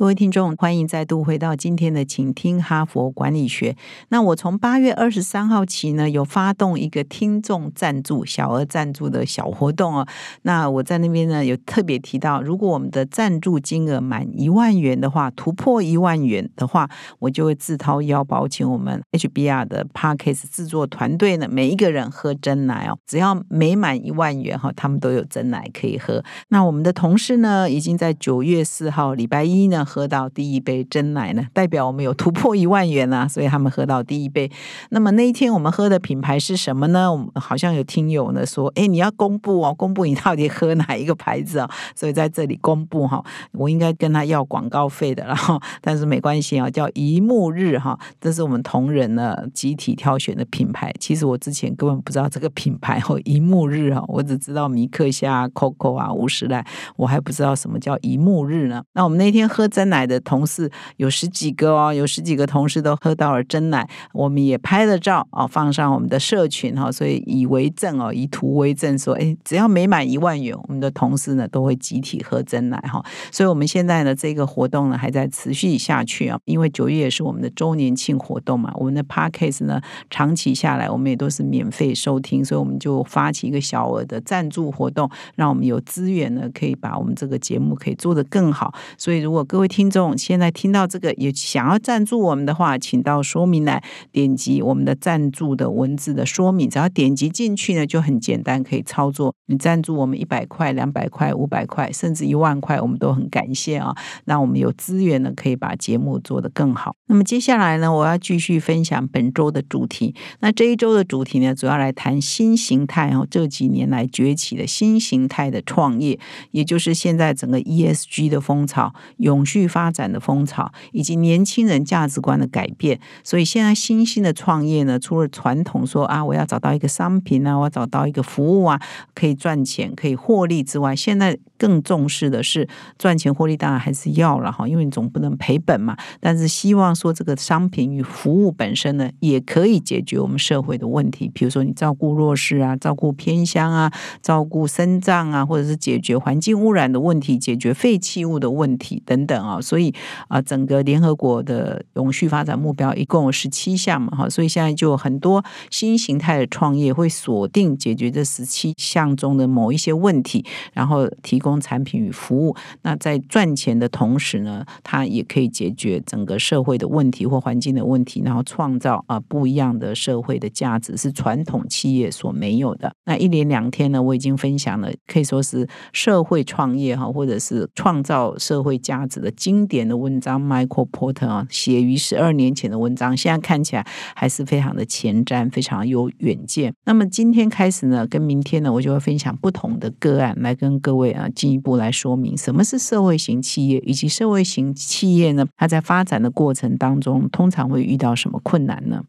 各位听众，欢迎再度回到今天的，请听哈佛管理学。那我从八月二十三号起呢，有发动一个听众赞助、小额赞助的小活动哦。那我在那边呢，有特别提到，如果我们的赞助金额满一万元的话，突破一万元的话，我就会自掏腰包请我们 HBR 的 Parkes 制作团队呢，每一个人喝真奶哦。只要每满一万元哈，他们都有真奶可以喝。那我们的同事呢，已经在九月四号礼拜一呢。喝到第一杯真奶呢，代表我们有突破一万元啊，所以他们喝到第一杯。那么那一天我们喝的品牌是什么呢？我们好像有听友呢说，哎，你要公布哦，公布你到底喝哪一个牌子啊？所以在这里公布哈，我应该跟他要广告费的，然 后但是没关系啊，叫一木日哈，这是我们同仁呢集体挑选的品牌。其实我之前根本不知道这个品牌哦，一木日啊，我只知道米克夏、Coco 啊、五十来，我还不知道什么叫一木日呢。那我们那天喝。真奶的同事有十几个哦，有十几个同事都喝到了真奶，我们也拍了照啊，放上我们的社群哈，所以以为证哦，以图为证，说哎，只要每满一万元，我们的同事呢都会集体喝真奶哈。所以我们现在呢这个活动呢还在持续下去啊，因为九月也是我们的周年庆活动嘛，我们的 Parkcase 呢长期下来我们也都是免费收听，所以我们就发起一个小额的赞助活动，让我们有资源呢可以把我们这个节目可以做得更好。所以如果各各位听众现在听到这个也想要赞助我们的话，请到说明来点击我们的赞助的文字的说明，只要点击进去呢，就很简单可以操作。你赞助我们一百块、两百块、五百块，甚至一万块，我们都很感谢啊！让我们有资源呢，可以把节目做得更好。那么接下来呢，我要继续分享本周的主题。那这一周的主题呢，主要来谈新形态哦，这几年来崛起的新形态的创业，也就是现在整个 ESG 的风潮，永续。发展的风潮，以及年轻人价值观的改变，所以现在新兴的创业呢，除了传统说啊，我要找到一个商品啊，我要找到一个服务啊，可以赚钱、可以获利之外，现在更重视的是赚钱获利，当然还是要了哈，因为你总不能赔本嘛。但是希望说这个商品与服务本身呢，也可以解决我们社会的问题，比如说你照顾弱势啊，照顾偏乡啊，照顾生障啊，或者是解决环境污染的问题，解决废弃物的问题等等啊。所以啊，整个联合国的永续发展目标一共有十七项嘛，哈，所以现在就很多新形态的创业会锁定解决这十七项中的某一些问题，然后提供产品与服务。那在赚钱的同时呢，它也可以解决整个社会的问题或环境的问题，然后创造啊不一样的社会的价值，是传统企业所没有的。那一连两天呢，我已经分享了，可以说是社会创业哈，或者是创造社会价值的。经典的文章，Michael Porter 啊，写于十二年前的文章，现在看起来还是非常的前瞻，非常有远见。那么今天开始呢，跟明天呢，我就会分享不同的个案，来跟各位啊进一步来说明什么是社会型企业，以及社会型企业呢，它在发展的过程当中，通常会遇到什么困难呢？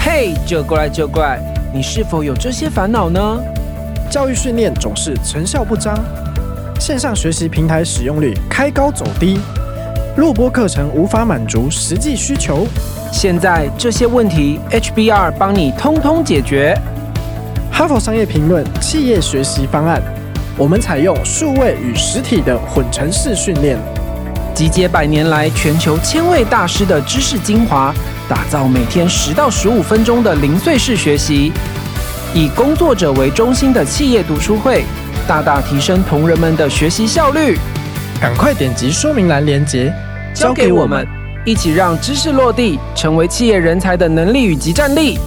嘿，就过来就过来，你是否有这些烦恼呢？教育训练总是成效不彰，线上学习平台使用率开高走低。录播课程无法满足实际需求，现在这些问题 HBR 帮你通通解决。哈佛商业评论企业学习方案，我们采用数位与实体的混成式训练，集结百年来全球千位大师的知识精华，打造每天十到十五分钟的零碎式学习，以工作者为中心的企业读书会，大大提升同仁们的学习效率。赶快点击说明栏链接。交给我们，一起让知识落地，成为企业人才的能力与集战力。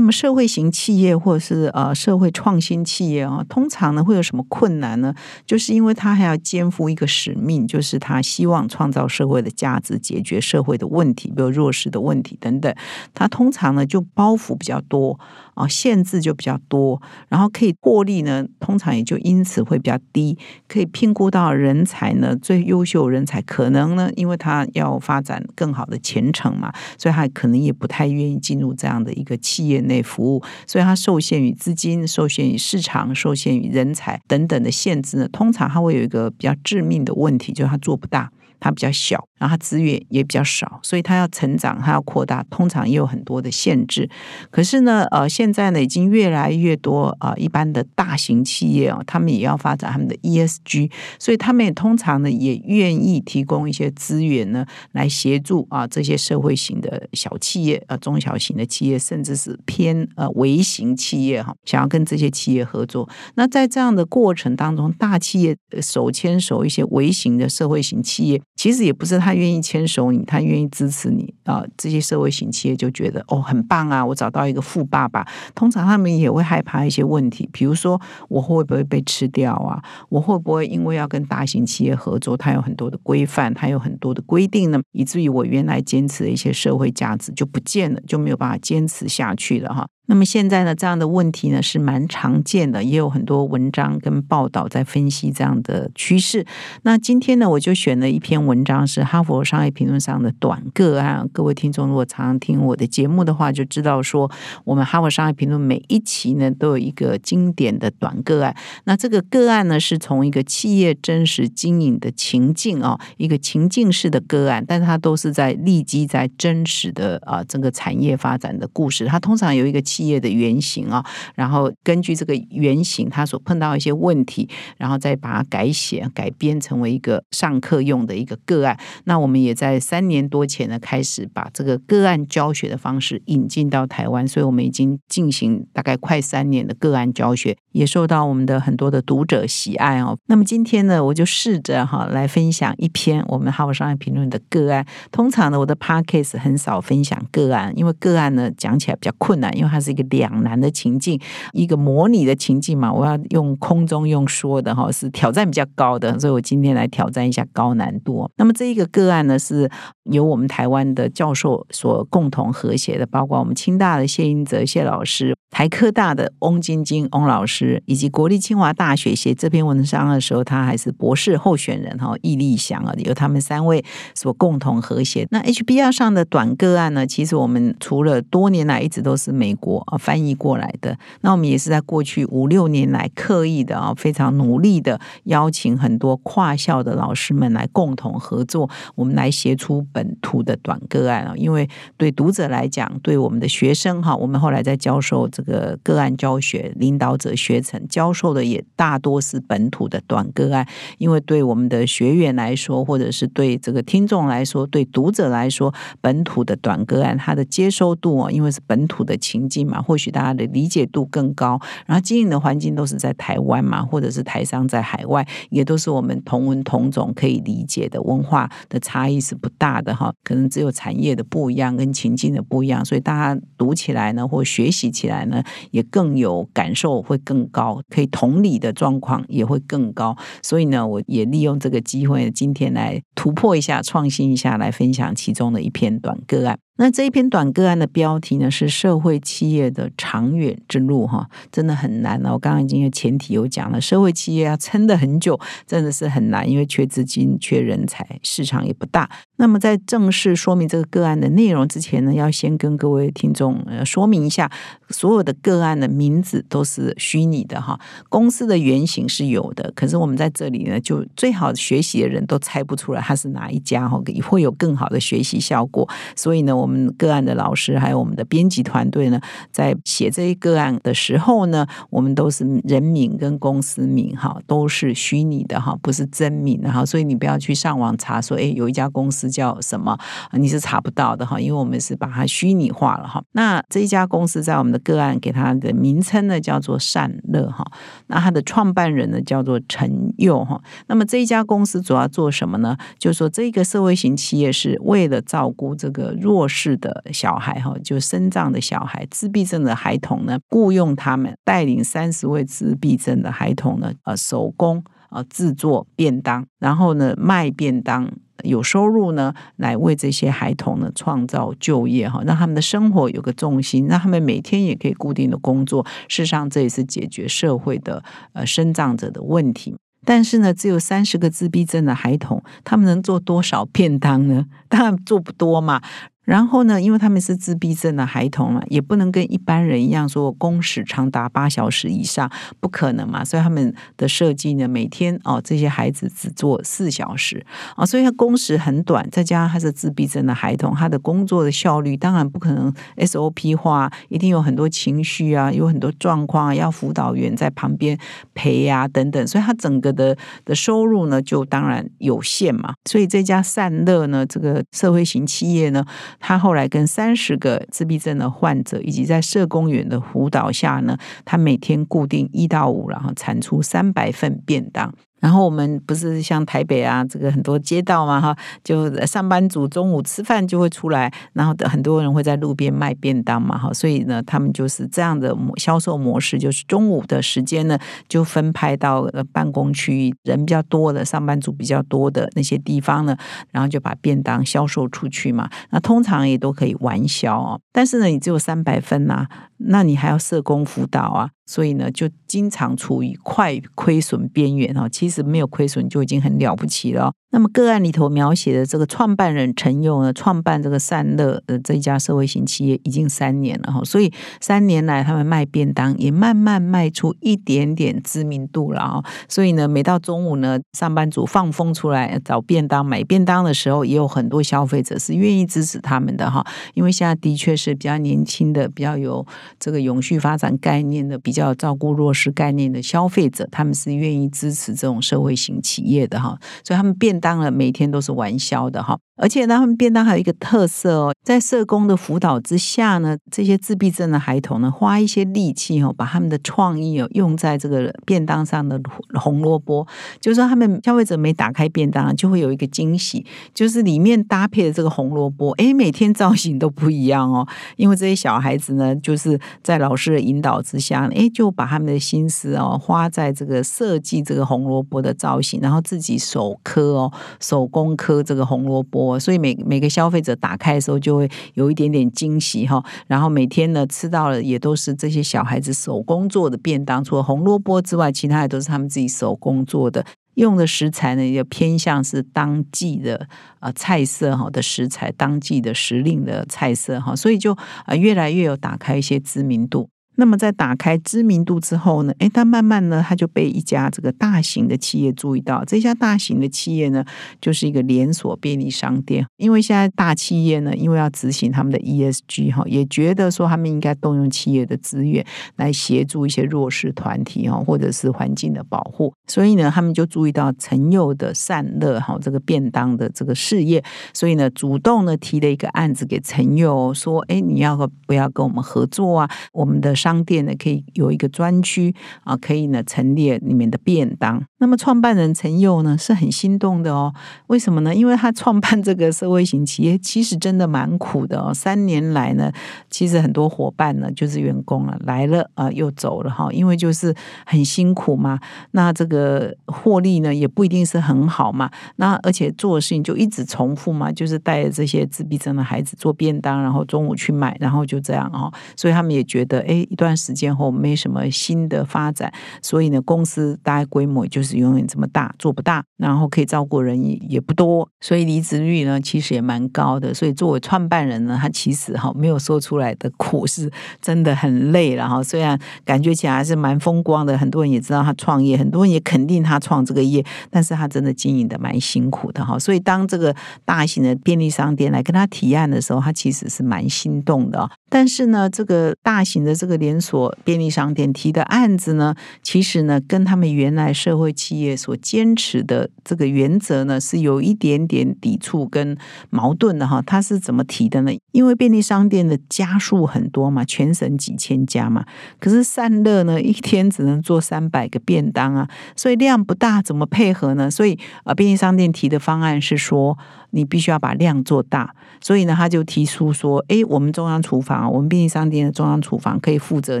那么社会型企业或者是呃社会创新企业啊，通常呢会有什么困难呢？就是因为他还要肩负一个使命，就是他希望创造社会的价值，解决社会的问题，比如弱势的问题等等。他通常呢就包袱比较多啊，限制就比较多，然后可以获利呢，通常也就因此会比较低。可以评估到人才呢，最优秀人才可能呢，因为他要发展更好的前程嘛，所以他可能也不太愿意进入这样的一个企业。内服务，所以它受限于资金、受限于市场、受限于人才等等的限制呢，通常它会有一个比较致命的问题，就是它做不大。它比较小，然后它资源也比较少，所以它要成长，它要扩大，通常也有很多的限制。可是呢，呃，现在呢，已经越来越多啊，一般的大型企业哦，他们也要发展他们的 ESG，所以他们也通常呢，也愿意提供一些资源呢，来协助啊这些社会型的小企业、呃中小型的企业，甚至是偏呃微型企业哈，想要跟这些企业合作。那在这样的过程当中，大企业手牵手一些微型的社会型企业。其实也不是他愿意牵手你，他愿意支持你啊。这些社会型企业就觉得哦很棒啊，我找到一个富爸爸。通常他们也会害怕一些问题，比如说我会不会被吃掉啊？我会不会因为要跟大型企业合作，它有很多的规范，它有很多的规定呢？以至于我原来坚持的一些社会价值就不见了，就没有办法坚持下去了哈。那么现在呢，这样的问题呢是蛮常见的，也有很多文章跟报道在分析这样的趋势。那今天呢，我就选了一篇文章，是哈佛商业评论上的短个案。各位听众如果常常听我的节目的话，就知道说，我们哈佛商业评论每一期呢都有一个经典的短个案。那这个个案呢，是从一个企业真实经营的情境啊，一个情境式的个案，但是它都是在立基在真实的啊整个产业发展的故事。它通常有一个企企业的原型啊，然后根据这个原型，他所碰到一些问题，然后再把它改写、改编成为一个上课用的一个个案。那我们也在三年多前呢，开始把这个个案教学的方式引进到台湾，所以我们已经进行大概快三年的个案教学，也受到我们的很多的读者喜爱哦。那么今天呢，我就试着哈来分享一篇我们哈佛商业评论的个案。通常呢，我的 podcast 很少分享个案，因为个案呢讲起来比较困难，因为它是。一个两难的情境，一个模拟的情境嘛，我要用空中用说的哈，是挑战比较高的，所以我今天来挑战一下高难度。那么这一个个案呢，是由我们台湾的教授所共同和谐的，包括我们清大的谢英哲谢老师。台科大的翁晶晶翁老师，以及国立清华大学写这篇文章的时候，他还是博士候选人哈，易立祥啊，由他们三位所共同合写。那 HBR 上的短个案呢，其实我们除了多年来一直都是美国啊翻译过来的，那我们也是在过去五六年来刻意的啊，非常努力的邀请很多跨校的老师们来共同合作，我们来写出本土的短个案啊。因为对读者来讲，对我们的学生哈，我们后来在教授。这个个案教学领导者学程教授的也大多是本土的短个案，因为对我们的学员来说，或者是对这个听众来说，对读者来说，本土的短个案它的接收度啊，因为是本土的情境嘛，或许大家的理解度更高。然后经营的环境都是在台湾嘛，或者是台商在海外，也都是我们同文同种可以理解的文化的差异是不大的哈，可能只有产业的不一样跟情境的不一样，所以大家读起来呢，或学习起来。呢，也更有感受，会更高，可以同理的状况也会更高。所以呢，我也利用这个机会，今天来突破一下，创新一下，来分享其中的一篇短个案。那这一篇短个案的标题呢是社会企业的长远之路哈，真的很难了。我刚刚已经有前提有讲了，社会企业要撑得很久，真的是很难，因为缺资金、缺人才，市场也不大。那么在正式说明这个个案的内容之前呢，要先跟各位听众呃说明一下，所有的个案的名字都是虚拟的哈，公司的原型是有的，可是我们在这里呢，就最好学习的人都猜不出来他是哪一家哈，会有更好的学习效果。所以呢，我。我们个案的老师还有我们的编辑团队呢，在写这一个案的时候呢，我们都是人名跟公司名哈，都是虚拟的哈，不是真名哈。所以你不要去上网查说，哎，有一家公司叫什么，你是查不到的哈，因为我们是把它虚拟化了哈。那这一家公司在我们的个案给它的名称呢，叫做善乐哈。那它的创办人呢，叫做陈佑哈。那么这一家公司主要做什么呢？就是说，这个社会型企业是为了照顾这个弱势。是的小孩哈，就生障的小孩，自闭症的孩童呢，雇佣他们带领三十位自闭症的孩童呢，呃，手工啊制作便当，然后呢卖便当有收入呢，来为这些孩童呢创造就业哈，让他们的生活有个重心，让他们每天也可以固定的工作。事实上，这也是解决社会的呃生障者的问题。但是呢，只有三十个自闭症的孩童，他们能做多少便当呢？当然做不多嘛。然后呢，因为他们是自闭症的孩童嘛，也不能跟一般人一样说工时长达八小时以上，不可能嘛。所以他们的设计呢，每天哦，这些孩子只做四小时啊，所以他工时很短。再加上他是自闭症的孩童，他的工作的效率当然不可能 SOP 化，一定有很多情绪啊，有很多状况要辅导员在旁边陪呀等等，所以他整个的的收入呢，就当然有限嘛。所以这家善乐呢，这个社会型企业呢。他后来跟三十个自闭症的患者，以及在社工员的辅导下呢，他每天固定一到五，然后产出三百份便当。然后我们不是像台北啊，这个很多街道嘛，哈，就上班族中午吃饭就会出来，然后很多人会在路边卖便当嘛，哈，所以呢，他们就是这样的销售模式，就是中午的时间呢，就分派到办公区域人比较多的上班族比较多的那些地方呢，然后就把便当销售出去嘛。那通常也都可以完销哦，但是呢，你只有三百分呐，那你还要社工辅导啊。所以呢，就经常处于快亏损边缘哦。其实没有亏损就已经很了不起了。那么个案里头描写的这个创办人陈勇呢，创办这个善乐的这家社会型企业已经三年了哈，所以三年来他们卖便当也慢慢卖出一点点知名度了哈。所以呢，每到中午呢，上班族放风出来找便当买便当的时候，也有很多消费者是愿意支持他们的哈。因为现在的确是比较年轻的、比较有这个永续发展概念的、比较照顾弱势概念的消费者，他们是愿意支持这种社会型企业的哈。所以他们便当然，每天都是玩笑的哈。而且呢，他们便当还有一个特色哦，在社工的辅导之下呢，这些自闭症的孩童呢，花一些力气哦，把他们的创意哦用在这个便当上的红萝卜，就是说他们消费者没打开便当，就会有一个惊喜，就是里面搭配的这个红萝卜，哎，每天造型都不一样哦。因为这些小孩子呢，就是在老师的引导之下，哎，就把他们的心思哦花在这个设计这个红萝卜的造型，然后自己手刻哦，手工刻这个红萝卜。所以每每个消费者打开的时候就会有一点点惊喜哈，然后每天呢吃到了也都是这些小孩子手工做的便当，除了红萝卜之外，其他的都是他们自己手工做的，用的食材呢也偏向是当季的呃菜色哈的食材，当季的时令的菜色哈，所以就呃越来越有打开一些知名度。那么在打开知名度之后呢，诶，他慢慢呢，他就被一家这个大型的企业注意到。这家大型的企业呢，就是一个连锁便利商店。因为现在大企业呢，因为要执行他们的 ESG 哈，也觉得说他们应该动用企业的资源来协助一些弱势团体哈，或者是环境的保护。所以呢，他们就注意到陈佑的善乐哈这个便当的这个事业，所以呢，主动呢提了一个案子给陈佑，说：“哎，你要不要跟我们合作啊？我们的商商店呢，可以有一个专区啊，可以呢陈列里面的便当。那么创办人陈佑呢是很心动的哦。为什么呢？因为他创办这个社会型企业，其实真的蛮苦的哦。三年来呢，其实很多伙伴呢，就是员工了来了啊，又走了哈。因为就是很辛苦嘛。那这个获利呢，也不一定是很好嘛。那而且做的事情就一直重复嘛，就是带着这些自闭症的孩子做便当，然后中午去买，然后就这样哦。所以他们也觉得，哎。一段时间后没什么新的发展，所以呢，公司大概规模就是永远这么大，做不大，然后可以照顾人也也不多，所以离职率呢其实也蛮高的。所以作为创办人呢，他其实哈没有说出来的苦是真的很累了哈。虽然感觉起来还是蛮风光的，很多人也知道他创业，很多人也肯定他创这个业，但是他真的经营的蛮辛苦的哈。所以当这个大型的便利商店来跟他提案的时候，他其实是蛮心动的。但是呢，这个大型的这个连锁便利商店提的案子呢，其实呢，跟他们原来社会企业所坚持的这个原则呢，是有一点点抵触跟矛盾的哈。他是怎么提的呢？因为便利商店的家数很多嘛，全省几千家嘛，可是散热呢，一天只能做三百个便当啊，所以量不大，怎么配合呢？所以啊，便利商店提的方案是说。你必须要把量做大，所以呢，他就提出说：“哎，我们中央厨房，我们便利商店的中央厨房可以负责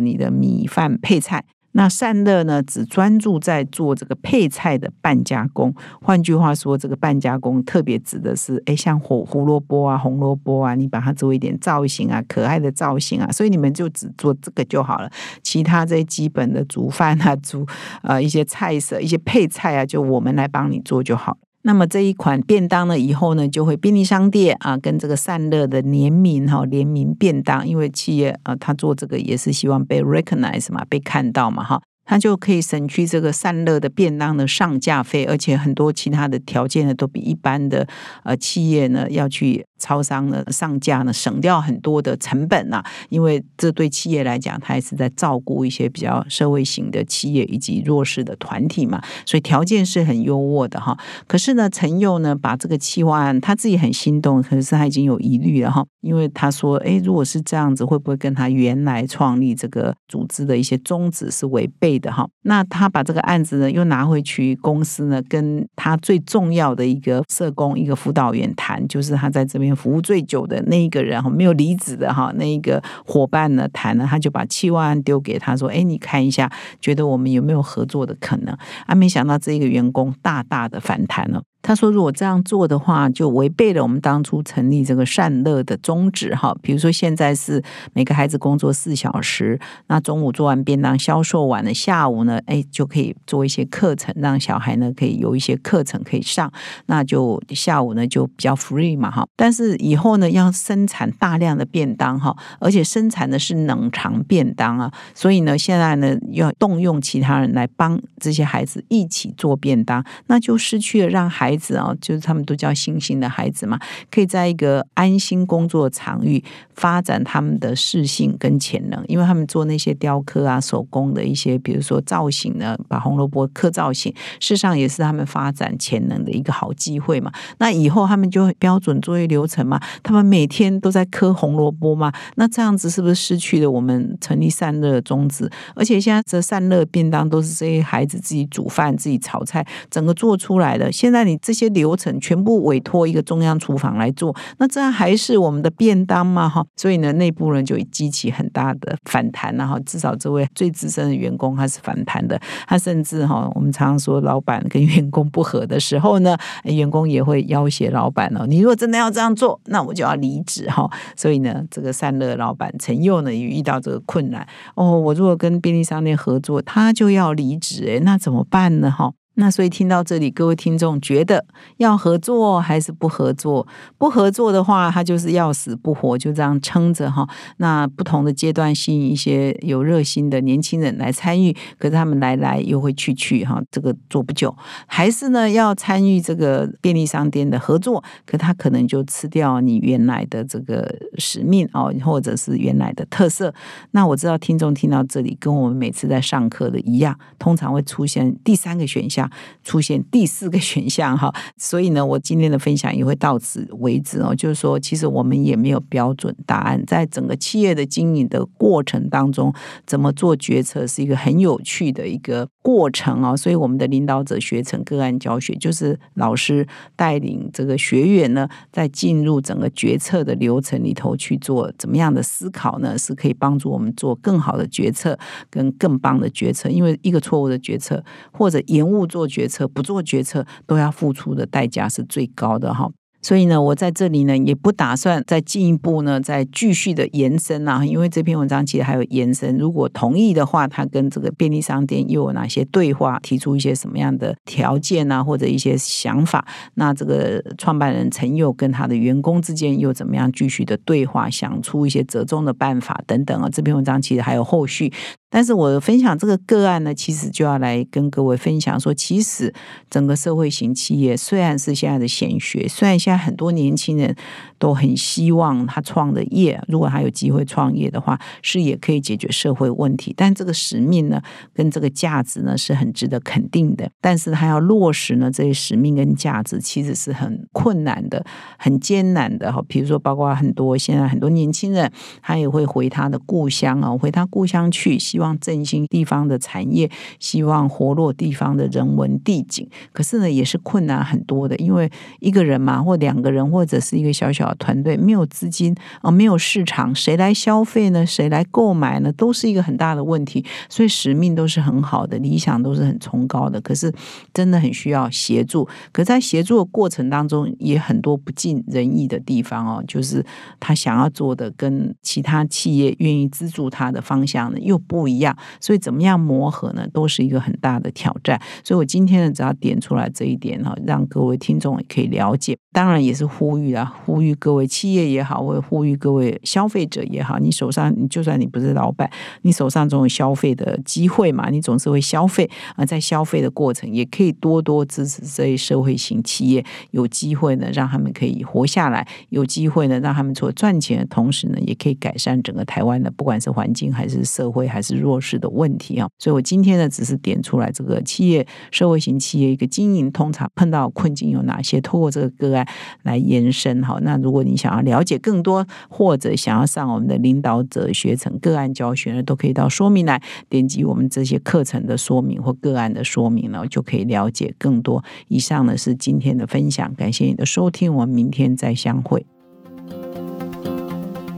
你的米饭配菜。那善乐呢，只专注在做这个配菜的半加工。换句话说，这个半加工特别指的是，哎，像胡胡萝卜啊、红萝卜啊，你把它做一点造型啊、可爱的造型啊，所以你们就只做这个就好了。其他这些基本的煮饭啊、煮呃一些菜色、一些配菜啊，就我们来帮你做就好了。”那么这一款便当呢，以后呢就会便利商店啊，跟这个散热的联名哈，联名便当，因为企业啊，他做这个也是希望被 recognize 嘛，被看到嘛哈。他就可以省去这个散热的便当的上架费，而且很多其他的条件呢，都比一般的呃企业呢要去超商呢上架呢省掉很多的成本呐。因为这对企业来讲，它也是在照顾一些比较社会型的企业以及弱势的团体嘛，所以条件是很优渥的哈。可是呢，陈佑呢把这个企划案他自己很心动，可是他已经有疑虑了哈，因为他说，哎，如果是这样子，会不会跟他原来创立这个组织的一些宗旨是违背？的哈，那他把这个案子呢，又拿回去公司呢，跟他最重要的一个社工、一个辅导员谈，就是他在这边服务最久的那一个人哈，没有离职的哈，那一个伙伴呢谈了，他就把七万丢给他说：“哎，你看一下，觉得我们有没有合作的可能？”啊，没想到这个员工大大的反弹了。他说：“如果这样做的话，就违背了我们当初成立这个善乐的宗旨。哈，比如说现在是每个孩子工作四小时，那中午做完便当销售完了，下午呢，哎，就可以做一些课程，让小孩呢可以有一些课程可以上。那就下午呢就比较 free 嘛，哈。但是以后呢要生产大量的便当，哈，而且生产的是冷藏便当啊，所以呢现在呢要动用其他人来帮这些孩子一起做便当，那就失去了让孩。”孩子啊，就是他们都叫星星的孩子嘛，可以在一个安心工作场域发展他们的视性跟潜能，因为他们做那些雕刻啊、手工的一些，比如说造型呢，把红萝卜刻造型，事实上也是他们发展潜能的一个好机会嘛。那以后他们就标准作业流程嘛，他们每天都在刻红萝卜嘛，那这样子是不是失去了我们成立善乐的宗旨？而且现在这善热便当都是这些孩子自己煮饭、自己炒菜，整个做出来的。现在你。这些流程全部委托一个中央厨房来做，那这样还是我们的便当吗？哈，所以呢，内部人就激起很大的反弹然后至少这位最资深的员工他是反弹的，他甚至哈，我们常常说老板跟员工不和的时候呢，员工也会要挟老板哦，你如果真的要这样做，那我就要离职哈。所以呢，这个善乐老板陈佑呢也遇到这个困难哦，我如果跟便利商店合作，他就要离职，哎，那怎么办呢？哈。那所以听到这里，各位听众觉得要合作还是不合作？不合作的话，他就是要死不活，就这样撑着哈。那不同的阶段吸引一些有热心的年轻人来参与，可是他们来来又会去去哈，这个做不久。还是呢，要参与这个便利商店的合作，可他可能就吃掉你原来的这个使命哦，或者是原来的特色。那我知道听众听到这里，跟我们每次在上课的一样，通常会出现第三个选项。出现第四个选项哈，所以呢，我今天的分享也会到此为止哦。就是说，其实我们也没有标准答案，在整个企业的经营的过程当中，怎么做决策是一个很有趣的一个过程哦。所以，我们的领导者学成个案教学，就是老师带领这个学员呢，在进入整个决策的流程里头去做怎么样的思考呢？是可以帮助我们做更好的决策跟更棒的决策。因为一个错误的决策或者延误。做决策不做决策都要付出的代价是最高的哈。所以呢，我在这里呢也不打算再进一步呢再继续的延伸啊，因为这篇文章其实还有延伸。如果同意的话，他跟这个便利商店又有哪些对话，提出一些什么样的条件啊，或者一些想法？那这个创办人陈佑跟他的员工之间又怎么样继续的对话，想出一些折中的办法等等啊？这篇文章其实还有后续。但是我分享这个个案呢，其实就要来跟各位分享说，其实整个社会型企业虽然是现在的显学，虽然现现在很多年轻人都很希望他创的业，如果他有机会创业的话，是也可以解决社会问题。但这个使命呢，跟这个价值呢，是很值得肯定的。但是他要落实呢，这些使命跟价值，其实是很困难的、很艰难的。哈，比如说，包括很多现在很多年轻人，他也会回他的故乡啊，回他故乡去。希望振兴地方的产业，希望活络地方的人文地景。可是呢，也是困难很多的，因为一个人嘛，或两个人，或者是一个小小团队，没有资金啊，没有市场，谁来消费呢？谁来购买呢？都是一个很大的问题。所以使命都是很好的，理想都是很崇高的，可是真的很需要协助。可在协助的过程当中，也很多不尽人意的地方哦，就是他想要做的跟其他企业愿意资助他的方向呢又不一样，所以怎么样磨合呢，都是一个很大的挑战。所以我今天呢，只要点出来这一点哈，让各位听众也可以了解。当然也是呼吁啊，呼吁各位企业也好，或者呼吁各位消费者也好，你手上，你就算你不是老板，你手上总有消费的机会嘛，你总是会消费啊，在消费的过程，也可以多多支持这些社会型企业，有机会呢，让他们可以活下来，有机会呢，让他们除了赚钱的同时呢，也可以改善整个台湾的不管是环境还是社会还是弱势的问题啊。所以我今天呢，只是点出来这个企业社会型企业一个经营通常碰到困境有哪些，透过这个个案。来延伸哈，那如如果你想要了解更多，或者想要上我们的领导者学程个案教学呢，都可以到说明来点击我们这些课程的说明或个案的说明呢，就可以了解更多。以上呢是今天的分享，感谢你的收听，我们明天再相会。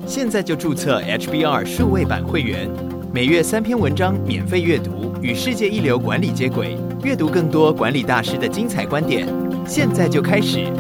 现在就注册 HBR 数位版会员，每月三篇文章免费阅读，与世界一流管理接轨，阅读更多管理大师的精彩观点。现在就开始。